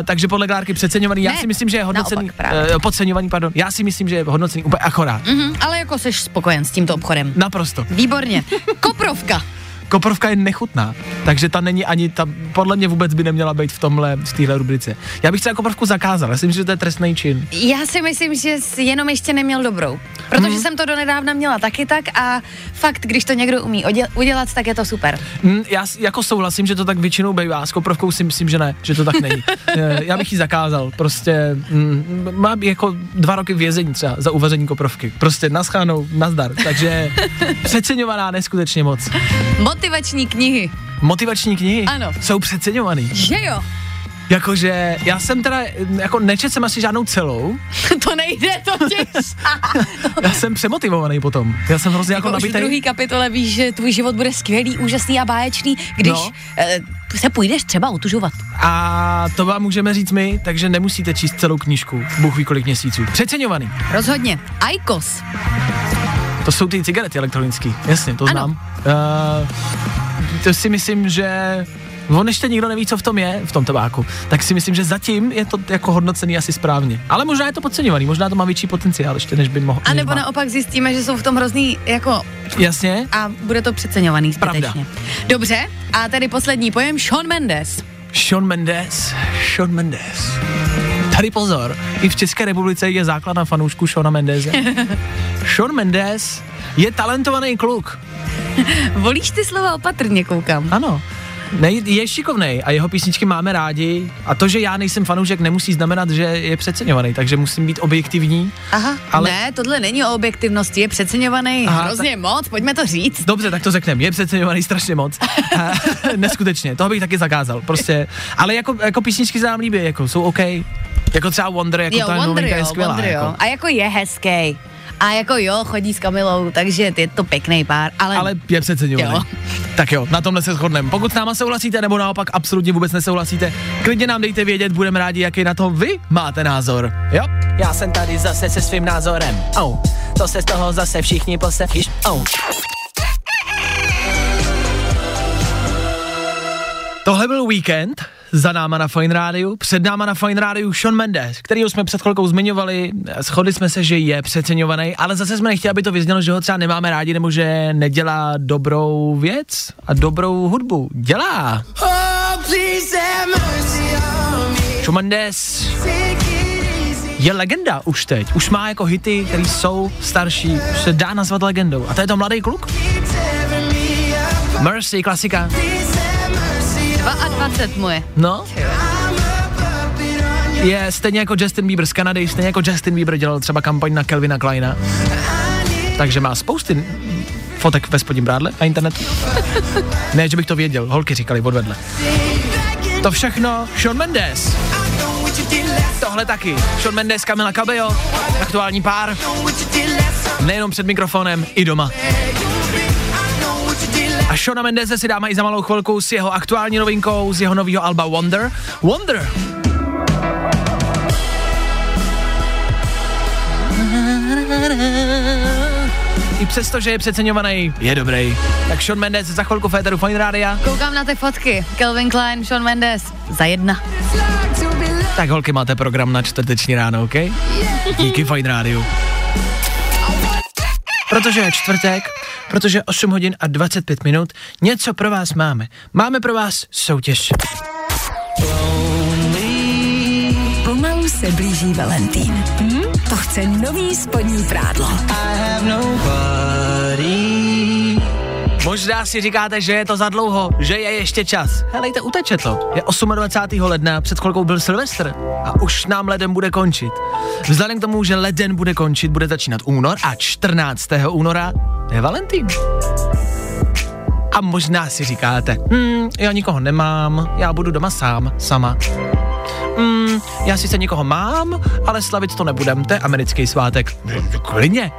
(laughs) takže podle Klárky přeceňovaný, já Ne, si myslím, že je hodnocený, naopak uh, podceňovaný, pardon, já si myslím, že je hodnocený úplně akorát. Mhm, ale jako jsi spokojen s tímto obchodem. Naprosto. Výborně. Koprovka. Koprovka je nechutná, takže ta není ani, ta podle mě vůbec by neměla být v tomhle, v téhle rubrice. Já bych třeba koprovku zakázal, já si myslím, že to je trestný čin. Já si myslím, že jsi jenom ještě neměl dobrou. Protože Mhm. jsem to donedávna měla taky tak a fakt, když to někdo umí udělat, tak je to super. Mm, já jako souhlasím, že to tak většinou bývá, s koprovkou si myslím, že ne, že to tak není. (laughs) Eh, já bych ji zakázal, prostě mm, má jako dva roky vězení třeba za uvaření koprovky. Prostě naschánou, nazdar, takže (laughs) přeceňovaná neskutečně moc. Motivační knihy. Motivační knihy Ano. jsou přeceňovaný. Že jo? Jakože já jsem teda, jako nečet jsem asi žádnou celou, (laughs) to nejde totiž. (laughs) já jsem přemotivovaný potom. Já jsem hrozně jako, jako už v druhé kapitole víš, že tvůj život bude skvělý, úžasný a báječný, když No. eh, se půjdeš třeba otužovat. A to vám můžeme říct my, takže nemusíte číst celou knížku, Bůh ví kolik měsíců. Přeceňovaný. Rozhodně. Aikos. To jsou ty cigarety elektronické, jasně, to Ano. znám. Uh, to si myslím, že On ještě nikdo neví, co v tom je, v tom tabáku. Tak si myslím, že zatím je to jako hodnocený asi správně. Ale možná je to podceňovaný, možná to má větší potenciál ještě, než by mohl. A nebo naopak zjistíme, že jsou v tom hrozný jako Jasně? a bude to přeceňovaný Pravda. zbytečně. Dobře, a tady poslední pojem Sean Mendes. Sean Mendes. Sean Mendes. Tady pozor, i v České republice je základna fanoušku Seana Mendeze. (laughs) Sean Mendes je talentovaný kluk. (laughs) Volíš ty slova opatrně, koukám. Ano. Ne, je šikovnej a jeho písničky máme rádi a to, že já nejsem fanoušek, nemusí znamenat, že je přeceňovaný, takže musím být objektivní. Aha, Ale- ne, tohle není o objektivnosti, je přeceňovaný Aha, hrozně moc, pojďme to říct. Dobře, tak to řekneme. Je přeceňovaný strašně moc. A, (laughs) Neskutečně, toho bych taky zakázal. Prostě, ale jako, jako písničky se nám líbí, jako jsou OK. Jako třeba Wonder, jako jo, ta Wonder novinka jo, je skvělá. Wonder jo. jako. A jako je hezký. A jako jo, chodí s Kamilou, takže je to pěkný pár, ale, Ale je přeceňovaný. Jo. Tak jo, na tomhle se shodneme. Pokud s náma souhlasíte, nebo naopak absolutně vůbec nesouhlasíte, klidně nám dejte vědět, budeme rádi, jaký na to vy máte názor. Jo? Já jsem tady zase se svým názorem. Oh. To se z toho zase všichni posefíš. Oh. Tohle byl víkend za náma na Fine Rádiu, před náma na Fine Rádiu Sean Mendes, kterýho jsme před chvilkou zmiňovali, shodli jsme se, že je přeceňovaný, ale zase jsme nechtěli, aby to vyznělo, že ho třeba nemáme rádi, nebo že nedělá dobrou věc a dobrou hudbu. Dělá. Sean Mendes je legenda už teď, už má jako hity, které jsou starší, už se dá nazvat legendou. A to je to mladý kluk. Mercy, klasika. Please have mercy. 22 mu je. No, a je stejně jako Justin Bieber z Kanady, stejně jako Justin Bieber dělal třeba kampaň na Kelvina Kleina. Takže má spousty fotek ve spodním brádle na internetu. (laughs) ne, že bych to věděl, holky říkali odvedle. To všechno Sean Mendes. Tohle taky. Sean Mendes, Camila Cabello, aktuální pár, nejenom před mikrofonem, i doma. A Shona Mendeze si dáme i za malou chvilku s jeho aktuální novinkou, z jeho nového alba Wonder. Wonder! I přesto, že je přeceňovaný, je dobrý. Tak Sean Mendes za chvilku Féteru Fine Rádia. Koukám na ty fotky. Calvin Klein, Sean Mendes, za jedna. Tak holky, máte program na čtvrteční ráno, OK? Díky Fine Rádiu. Protože je čtvrtek, protože 8 hodin a 25 minut, něco pro vás máme. Máme pro vás soutěž. Pomalu se blíží Valentín. Hm? To chce nový spodní prádlo. Možná si říkáte, že je to za dlouho, že je ještě čas. Helejte, uteče to. Je 28. ledna, před chvilkou byl Silvestr a už nám leden bude končit. Vzhledem k tomu, že leden bude končit, bude začínat únor a 14. února je Valentín. A možná si říkáte, hm, já nikoho nemám, já budu doma sám, sama. Hmm, já sice někoho mám, ale slavit to nebudem, to je americký svátek. Klidně.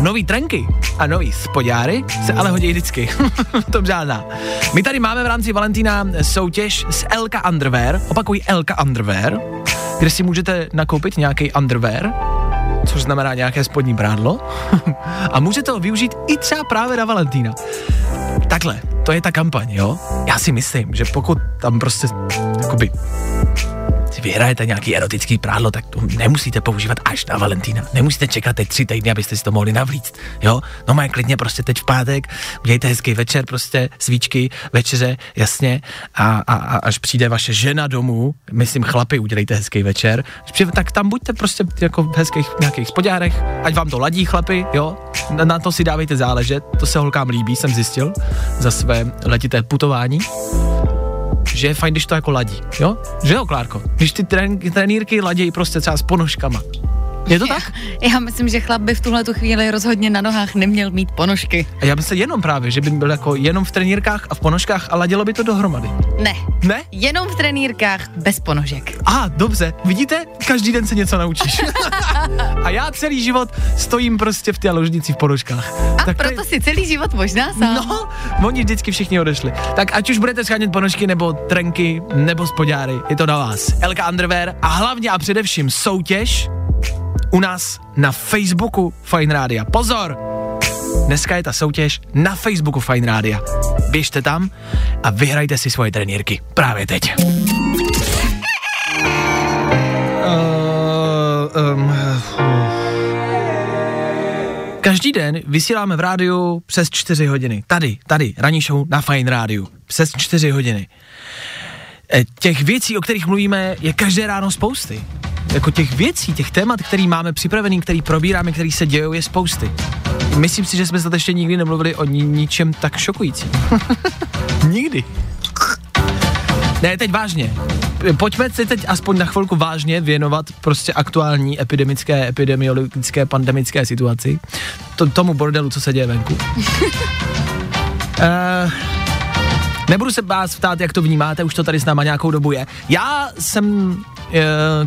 Nový trenky a nový spodňáry se ale hodí vždycky. (laughs) to žádná. My tady máme v rámci Valentína soutěž s Elka Underwear, opakují Elka Underwear, kde si můžete nakoupit nějaký underwear, což znamená nějaké spodní prádlo, (laughs) a můžete ho využít i třeba právě na Valentína. Takhle, to je ta kampaň, jo? Já si myslím, že pokud tam prostě, jakoby, si vyhrajete nějaký erotický prádlo, tak to nemusíte používat až na Valentína. Nemusíte čekat teď tři týdny, abyste si to mohli navlíct. Jo? No má klidně prostě teď v pátek, udějte hezký večer, prostě svíčky, večeře, jasně. A, a, a až přijde vaše žena domů, myslím chlapi, udělejte hezký večer, tak tam buďte prostě jako v hezkých nějakých spodárech, ať vám to ladí chlapi, jo? Na, na to si dávejte záležet, to se holkám líbí, jsem zjistil, za své letité putování že je fajn, když to jako ladí, jo? Že jo, Klárko? Když ty trén, trenýrky ladějí prostě třeba s ponožkama. Je to tak? Já myslím, že chlap by v tuhle tu chvíli rozhodně na nohách neměl mít ponožky. A já myslím jenom právě, že by byl jako jenom v trenírkách a v ponožkách a ladilo by to dohromady. Ne. Ne? Jenom v trenýrkách bez ponožek. A, dobře, vidíte? Každý den se něco naučíš. (laughs) a já celý život stojím prostě v té ložnici v ponožkách. A Tak to je- proto si celý život možná sám. No, oni vždycky všichni odešli. Tak ať už budete schánět ponožky, nebo trenky, nebo spodňáry, je to na vás. Elka Underwear a hlavně a především soutěž u nás na Facebooku Fine Rádia. Pozor! Dneska je ta soutěž na Facebooku Fine Rádia. Běžte tam a vyhrajte si svoje trenírky. Právě teď. Uh, um, Každý den vysíláme v rádiu přes 4 hodiny. Tady, tady, ranní show na Fine Rádiu. Přes 4 hodiny. E, Těch věcí, o kterých mluvíme, je každé ráno spousty. Jako těch věcí, těch témat, který máme připravený, který probíráme, který se dějou, je spousty. Myslím si, že jsme snad ještě nikdy nemluvili o ni- ničem tak šokujícím. (laughs) nikdy. Ne, teď vážně. Pojďme si teď aspoň na chvilku vážně věnovat prostě aktuální epidemické, epidemiologické, pandemické situaci. To, tomu bordelu, co se děje venku. uh, (laughs) nebudu se vás ptát, jak to vnímáte, už to tady s náma nějakou dobu je. Já jsem uh,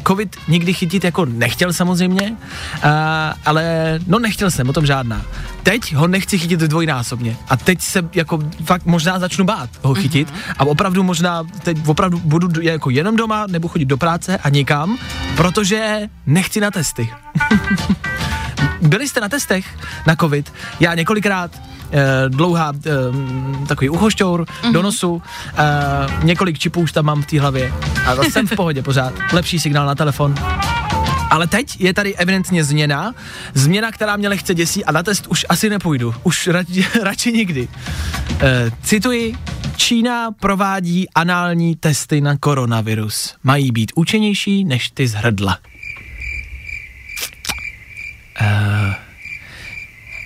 covid nikdy chytit jako nechtěl samozřejmě, uh, ale no nechtěl jsem, o tom žádná. Teď ho nechci chytit dvojnásobně a teď se jako fakt možná začnu bát ho chytit mm-hmm. a opravdu možná teď opravdu budu jako jenom doma, nebo chodit do práce a nikam, protože nechci na testy. (laughs) Byli jste na testech na covid? Já několikrát, dlouhá eh, takový uchošťour mm-hmm. do nosu, eh, několik čipů už tam mám v té hlavě a jsem v pohodě pořád. Lepší signál na telefon. Ale teď je tady evidentně změna, změna, která mě lehce děsí a na test už asi nepůjdu, už radši, (laughs) radši nikdy. E, cituji, Čína provádí anální testy na koronavirus. Mají být účinnější než ty z hrdla.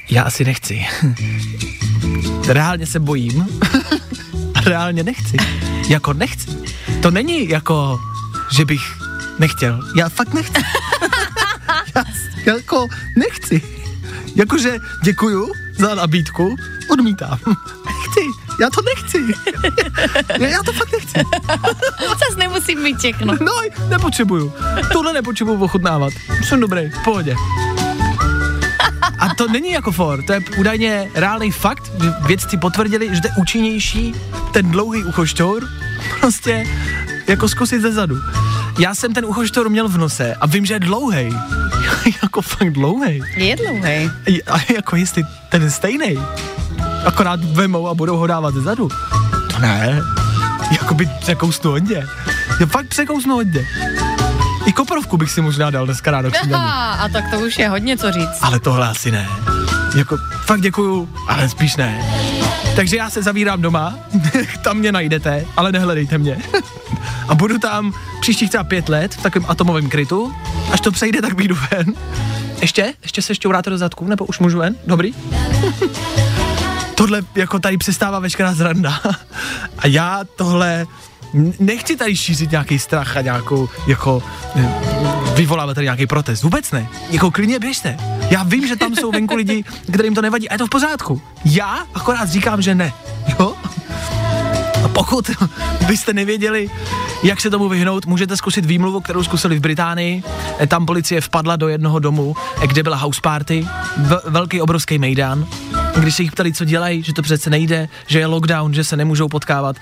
Já asi nechci. Reálně se bojím. Reálně nechci. Jako nechci. To není jako, že bych nechtěl. Já fakt nechci. já jako nechci. Jakože děkuju za nabídku, odmítám. Nechci, já to nechci. já, já to fakt nechci. Zas nemusím mít všechno. No, nepotřebuju. Tohle nepotřebuju ochutnávat. Jsem dobrý, v pohodě. A to není jako for, to je údajně reálný fakt. Vědci potvrdili, že to je účinnější ten dlouhý uchošťour prostě jako zkusit ze zadu. Já jsem ten uchošťour měl v nose a vím, že je dlouhej. (laughs) jako fakt dlouhej. Je dlouhý. A jako jestli ten je stejný. Akorát vemou a budou ho dávat ze zadu. To ne. Jakoby překousnu hodně. Já fakt překousnu hodně. I koprovku bych si možná dal dneska ráno k. Aha, a tak to už je hodně co říct. Ale tohle asi ne. Jako fakt děkuju, ale spíš ne. Takže já se zavírám doma, (laughs) tam mě najdete, ale nehledejte mě. (laughs) A budu tam příštích třeba pět let v takovém atomovém krytu. Až to přejde, tak vyjdu ven. Ještě? Ještě se šťouráte do zadku? Nebo už můžu ven? Dobrý? (laughs) tohle jako tady přestává veškerá zranda. A já tohle nechci tady šířit nějaký strach a nějakou, jako, eh, vyvolávat tady nějaký protest. Vůbec ne. Jako klidně běžte. Já vím, že tam jsou venku lidi, (laughs) kterým to nevadí a je to v pořádku. Já akorát říkám, že ne. (laughs) Jo? A pokud byste nevěděli, jak se tomu vyhnout, můžete zkusit výmluvu, kterou zkusili v Británii. Eh, Tam policie vpadla do jednoho domu, eh, kde byla house party, v- velký obrovský mejdan. Když se jich ptali, co dělají, že to přece nejde, že je lockdown, že se nemůžou potkávat,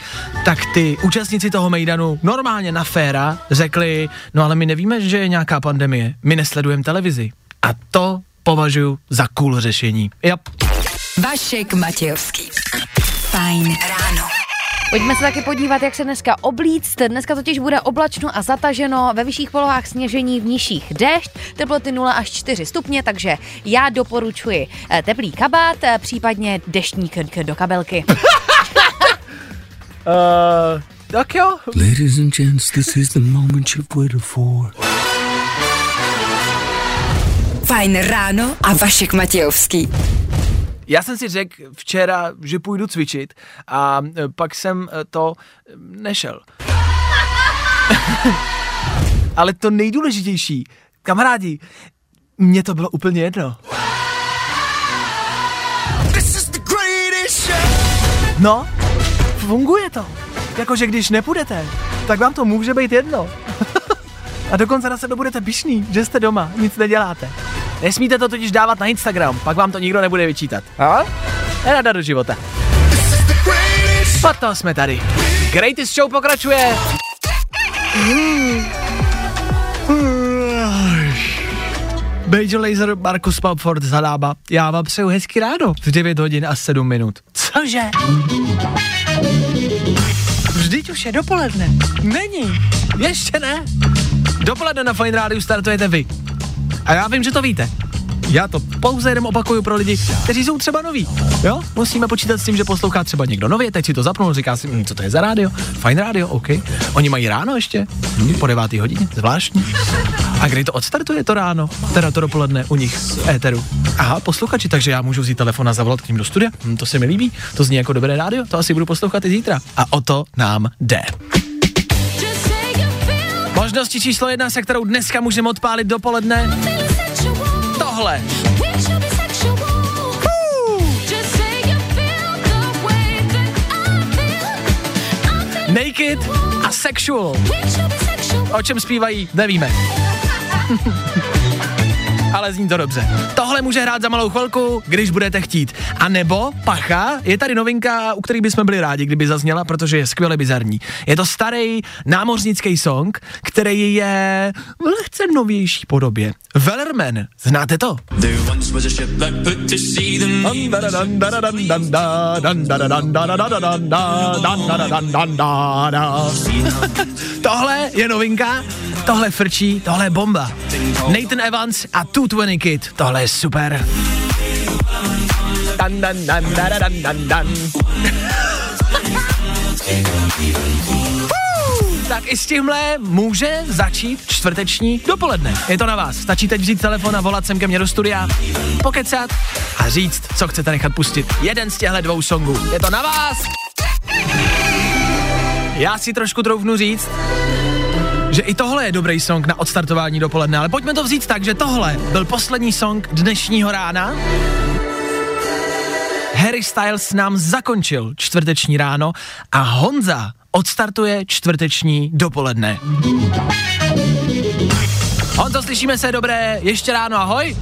tak ty účastníci toho mejdanu normálně na féra řekli, no ale my nevíme, že je nějaká pandemie, my nesledujeme televizi. A to považuji za cool řešení. Yep. Vašek Matějovský. Fajn ráno. Pojďme se taky podívat, jak se dneska oblíct. Dneska totiž bude oblačno a zataženo, ve vyšších polohách sněžení, v nižších déšť, teploty 0 až 4 stupně, takže já doporučuji eh, teplý kabát, eh, případně deštník do kabelky. Uh, (laughs) tak jo, Ladies and gents, this is the moment you've waited for. Fajn ráno a Vašek Matějovský. Já jsem si řekl včera, že půjdu cvičit a e, pak jsem e, to e, nešel. (laughs) Ale to nejdůležitější, kamarádi, mně to bylo úplně jedno. No, funguje to. Jakože když nepůjdete, tak vám to může být jedno. (laughs) A dokonce na sebe budete pišný, že jste doma, nic neděláte. Nesmíte to totiž dávat na Instagram, pak vám to nikdo nebude vyčítat. A? Rada do života. Potom jsme tady. Greatest Show pokračuje. Major Laser, Markus Pumford, Zadába. Já vám přeju hezky ráno v 9 hodin a 7 minut. Cože? Vždyť už je dopoledne. Není. Ještě ne. Dopoledne na Fine Radio startujete vy. A já vím, že to víte. Já to pouze jenom opakuju pro lidi, kteří jsou třeba noví. Jo? Musíme počítat s tím, že poslouchá třeba někdo nově, teď si to zapnul, říká si, hm, co to je za rádio? Fine rádio, OK. Oni mají ráno ještě? Hm, po devátý hodině, zvláštní. A kdy to odstartuje to ráno? Teda to dopoledne u nich v éteru. Aha, posluchači, takže já můžu vzít telefon a zavolat k ním do studia. Hm, to se mi líbí, to zní jako dobré rádio, to asi budu poslouchat i zítra. A o to nám jde. Možnosti číslo jedna, se kterou dneska můžeme odpálit dopoledne. Tohle. Naked a Sexual. O čem zpívají, nevíme. (laughs) Ale zní to dobře. Tohle může hrát za malou chvilku, když budete chtít. A nebo, pacha, je tady novinka, u který bychom byli rádi, kdyby zazněla, protože je skvěle bizarní. Je to starý námořnický song, který je v lehce novější podobě. Wellerman, znáte to? Tohle je novinka, tohle frčí, tohle je bomba. Nathan Evans a 220 Kid, tohle je super. Dan, dan, dan, dan, dan, dan, dan. tak i s tímhle může začít čtvrteční dopoledne. Je to na vás. Stačí teď vzít telefon a volat sem ke mně do studia, pokecat a říct, co chcete nechat pustit. Jeden z těchto dvou songů. Je to na vás. Já si trošku troufnu říct, že i tohle je dobrý song na odstartování dopoledne, ale pojďme to vzít tak, že tohle byl poslední song dnešního rána. Harry Styles nám zakončil čtvrteční ráno a Honza odstartuje čtvrteční dopoledne. Honzo, slyšíme se, dobré, ještě ráno, ahoj.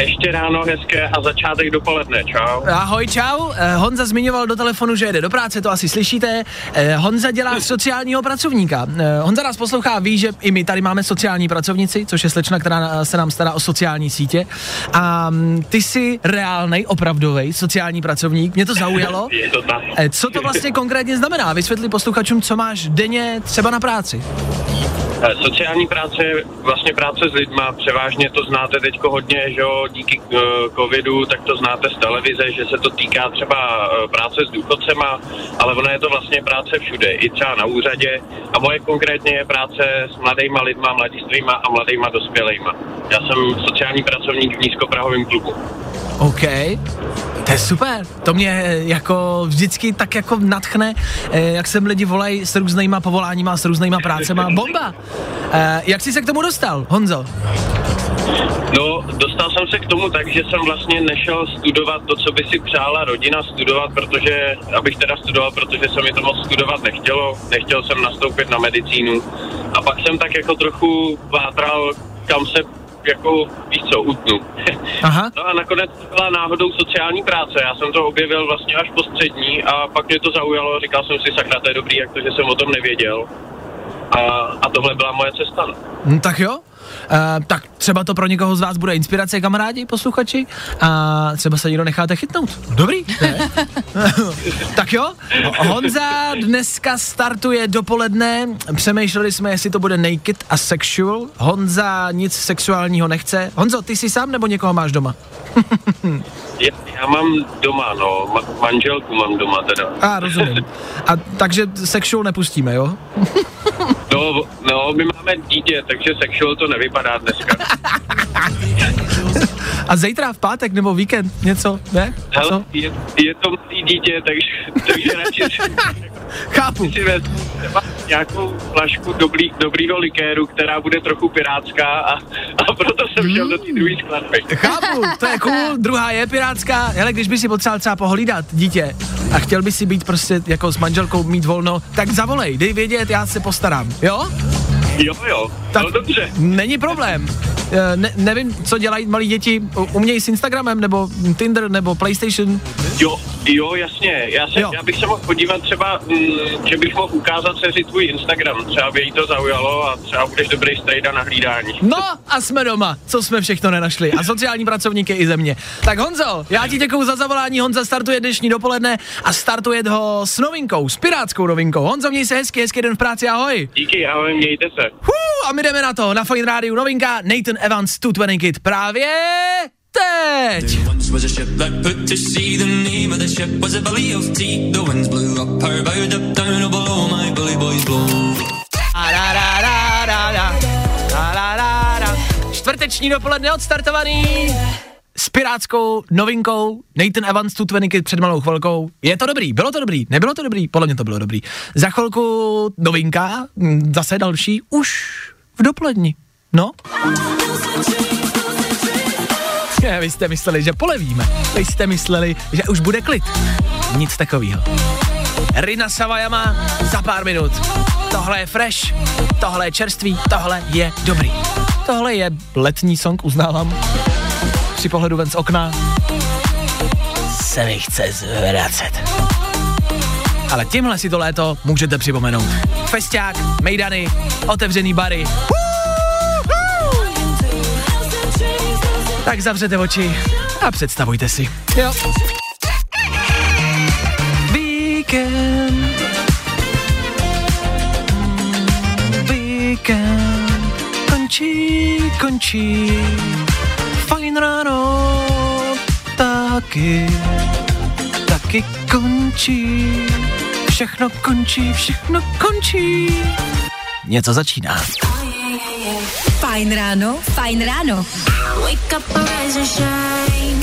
Ještě ráno hezké a začátek dopoledne, čau. Ahoj, čau. Eh, Honza zmiňoval do telefonu, že jede do práce, to asi slyšíte. Eh, Honza dělá sociálního pracovníka. Eh, Honza nás poslouchá, ví, že i my tady máme sociální pracovnici, což je slečna, která se nám stará o sociální sítě. A mm, ty jsi reálnej, opravdový sociální pracovník. Mě to zaujalo. (laughs) Je to tak. Co to vlastně konkrétně znamená? Vysvětli posluchačům, co máš denně třeba na práci. Sociální práce je vlastně práce s lidma, převážně to znáte teďko hodně, že jo, díky uh, covidu, tak to znáte z televize, že se to týká třeba uh, práce s důchodcema, ale ono je to vlastně práce všude, i třeba na úřadě a moje konkrétně je práce s mladýma lidma, mladistvýma a mladýma dospělejma. Já jsem sociální pracovník v nízkoprahovém klubu. OK, to je super. To mě eh, jako vždycky tak jako natchne, eh, jak sem lidi volají s různýma povoláníma, s různýma prácema. Bomba! Eh, jak jsi se k tomu dostal, Honzo? No, dostal jsem se k tomu tak, že jsem vlastně nešel studovat to, co by si přála rodina studovat, protože, abych teda studoval, protože se mi to moc studovat nechtělo. Nechtěl jsem nastoupit na medicínu. A pak jsem tak jako trochu vátral, kam se jako, víš co, utnu. (laughs) Aha. No a nakonec to byla náhodou sociální práce. Já jsem to objevil vlastně až po střední a pak mě to zaujalo. Říkal jsem si, sakra, to je dobrý, jak to, že jsem o tom nevěděl. A, a tohle byla moje cesta. no. Hm, tak jo. Uh, tak třeba to pro někoho z vás bude inspirace, kamarádi, posluchači, a třeba se někdo necháte chytnout. Dobrý, ne? (laughs) tak jo, Honza dneska startuje dopoledne, přemýšleli jsme, jestli to bude naked a sexual. Honza nic sexuálního nechce. Honzo, ty jsi sám nebo někoho máš doma? (laughs) Já, já mám doma, no, ma- manželku mám doma teda. A rozumím. A takže sexual nepustíme, jo? (laughs) No, No, my máme dítě, takže sexual to nevypadá dneska. A zítra v pátek nebo víkend něco, ne? Hele, Co? je, je to malý dítě, takže, takže radši (laughs) Chápu. si vezmu nějakou flašku dobrý, dobrýho likéru, která bude trochu pirátská a, a proto jsem šel do té druhé skladby. Chápu, to je cool, (laughs) druhá je pirátská, hele, když by si potřeboval třeba pohlídat dítě a chtěl by si být prostě jako s manželkou mít volno, tak zavolej, dej vědět, já se postarám, jo? Jo, jo, Tak- no dobře. Není problém. Eh, Ne, nevím, co dělají malí děti, U- umějí s Instagramem, nebo Tinder, nebo PlayStation. Jo, jo, jasně. Já, se, Jo. já bych se mohl podívat třeba, mm, že bych mohl ukázat dceři tvůj Instagram. Třeba by jí to zaujalo a třeba budeš dobrý strejda na hlídání. No a jsme doma, co jsme všechno nenašli. A sociální pracovníky i země. Tak Honzo, já ti děkuju za zavolání. Honza startuje dnešní dopoledne a startuje ho s novinkou, s pirátskou novinkou. Honzo, měj se hezky, hezký den v práci, ahoj. Díky, ahoj, mějte se. Hů, a my jdeme na to, na Fine Radio novinka Nathan Evans 220 Kid právě teď. Once was a ship that put to sea. The name of the ship was a belly of tea. The winds blew up her bow, up down, below my bully boys blow. A ra, ra, ra, ra, ra. A ra, ra, ra. Čtvrteční dopoledne odstartovaný s pirátskou novinkou Nathan Evans 220 Kid před malou chvilkou. Je to dobrý, bylo to dobrý, nebylo to dobrý, podle mě to bylo dobrý. Za chvilku novinka, mm, zase další, už v dopoledni. No. (laughs) Vy jste mysleli, že polevíme. Vy jste mysleli, že už bude klid. Nic takového. Rina Savajama za pár minut. Tohle je fresh, tohle je čerstvý, tohle je dobrý. Tohle je letní song, uznávám. Při pohledu ven z okna se mi chce zvracet. Ale tímhle si to léto můžete připomenout. Festiák, mejdany, otevřený bary. Tak zavřete oči a představujte si. Jo. Víkend. Víkend. Končí, končí. Fajn ráno. Taky. Taky končí. Všechno končí, všechno končí. Něco začíná. Fajn ráno, fajn ráno.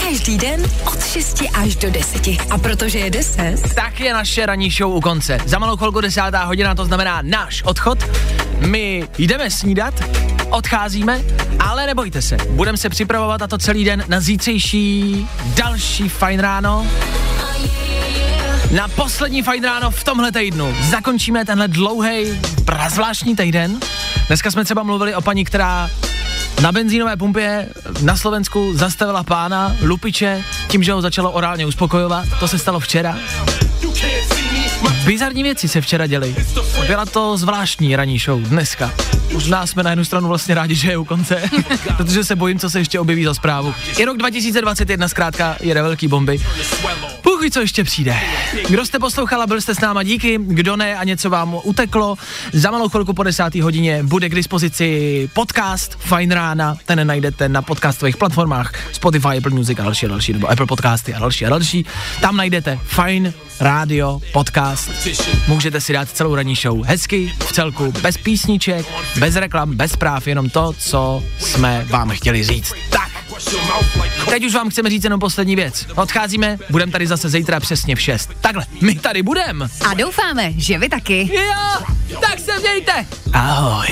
Každý den od 6 až do 10. A protože je 10, Tak je naše ranní show u konce. Za malou chvilku desátá hodina, to znamená náš odchod. My jdeme snídat, odcházíme, ale nebojte se, budeme se připravovat a to celý den na zítřejší další fajn ráno. Na poslední fajn ráno v tomhle týdnu zakončíme tenhle dlouhý, prazvláštní týden. Dneska jsme třeba mluvili o paní, která na benzínové pumpě na Slovensku zastavila pána, lupiče, tím, že ho začalo orálně uspokojovat. To se stalo včera. Bizarní věci se včera děly. Byla to zvláštní ranní show dneska. Možná jsme na jednu stranu vlastně rádi, že je u konce, (laughs) protože se bojím, co se ještě objeví za zprávu. I rok 2021 zkrátka jede velký bomby. Ví, co ještě přijde. Kdo jste poslouchala, byl jste s náma díky, kdo ne a něco vám uteklo. Za malou chvilku po desáté hodině bude k dispozici podcast Fine Rána, ten najdete na podcastových platformách Spotify, Apple Music a další a další, nebo Apple Podcasty a další a další. Tam najdete Fine Radio podcast. Můžete si dát celou ranní show hezky, v celku, bez písniček, bez reklam, bez zpráv, jenom to, co jsme vám chtěli říct. Tak, Teď už vám chceme říct jenom poslední věc. Odcházíme, budeme tady zase zítra přesně v 6. Takhle, my tady budeme. A doufáme, že vy taky. Jo, tak se mějte. Ahoj.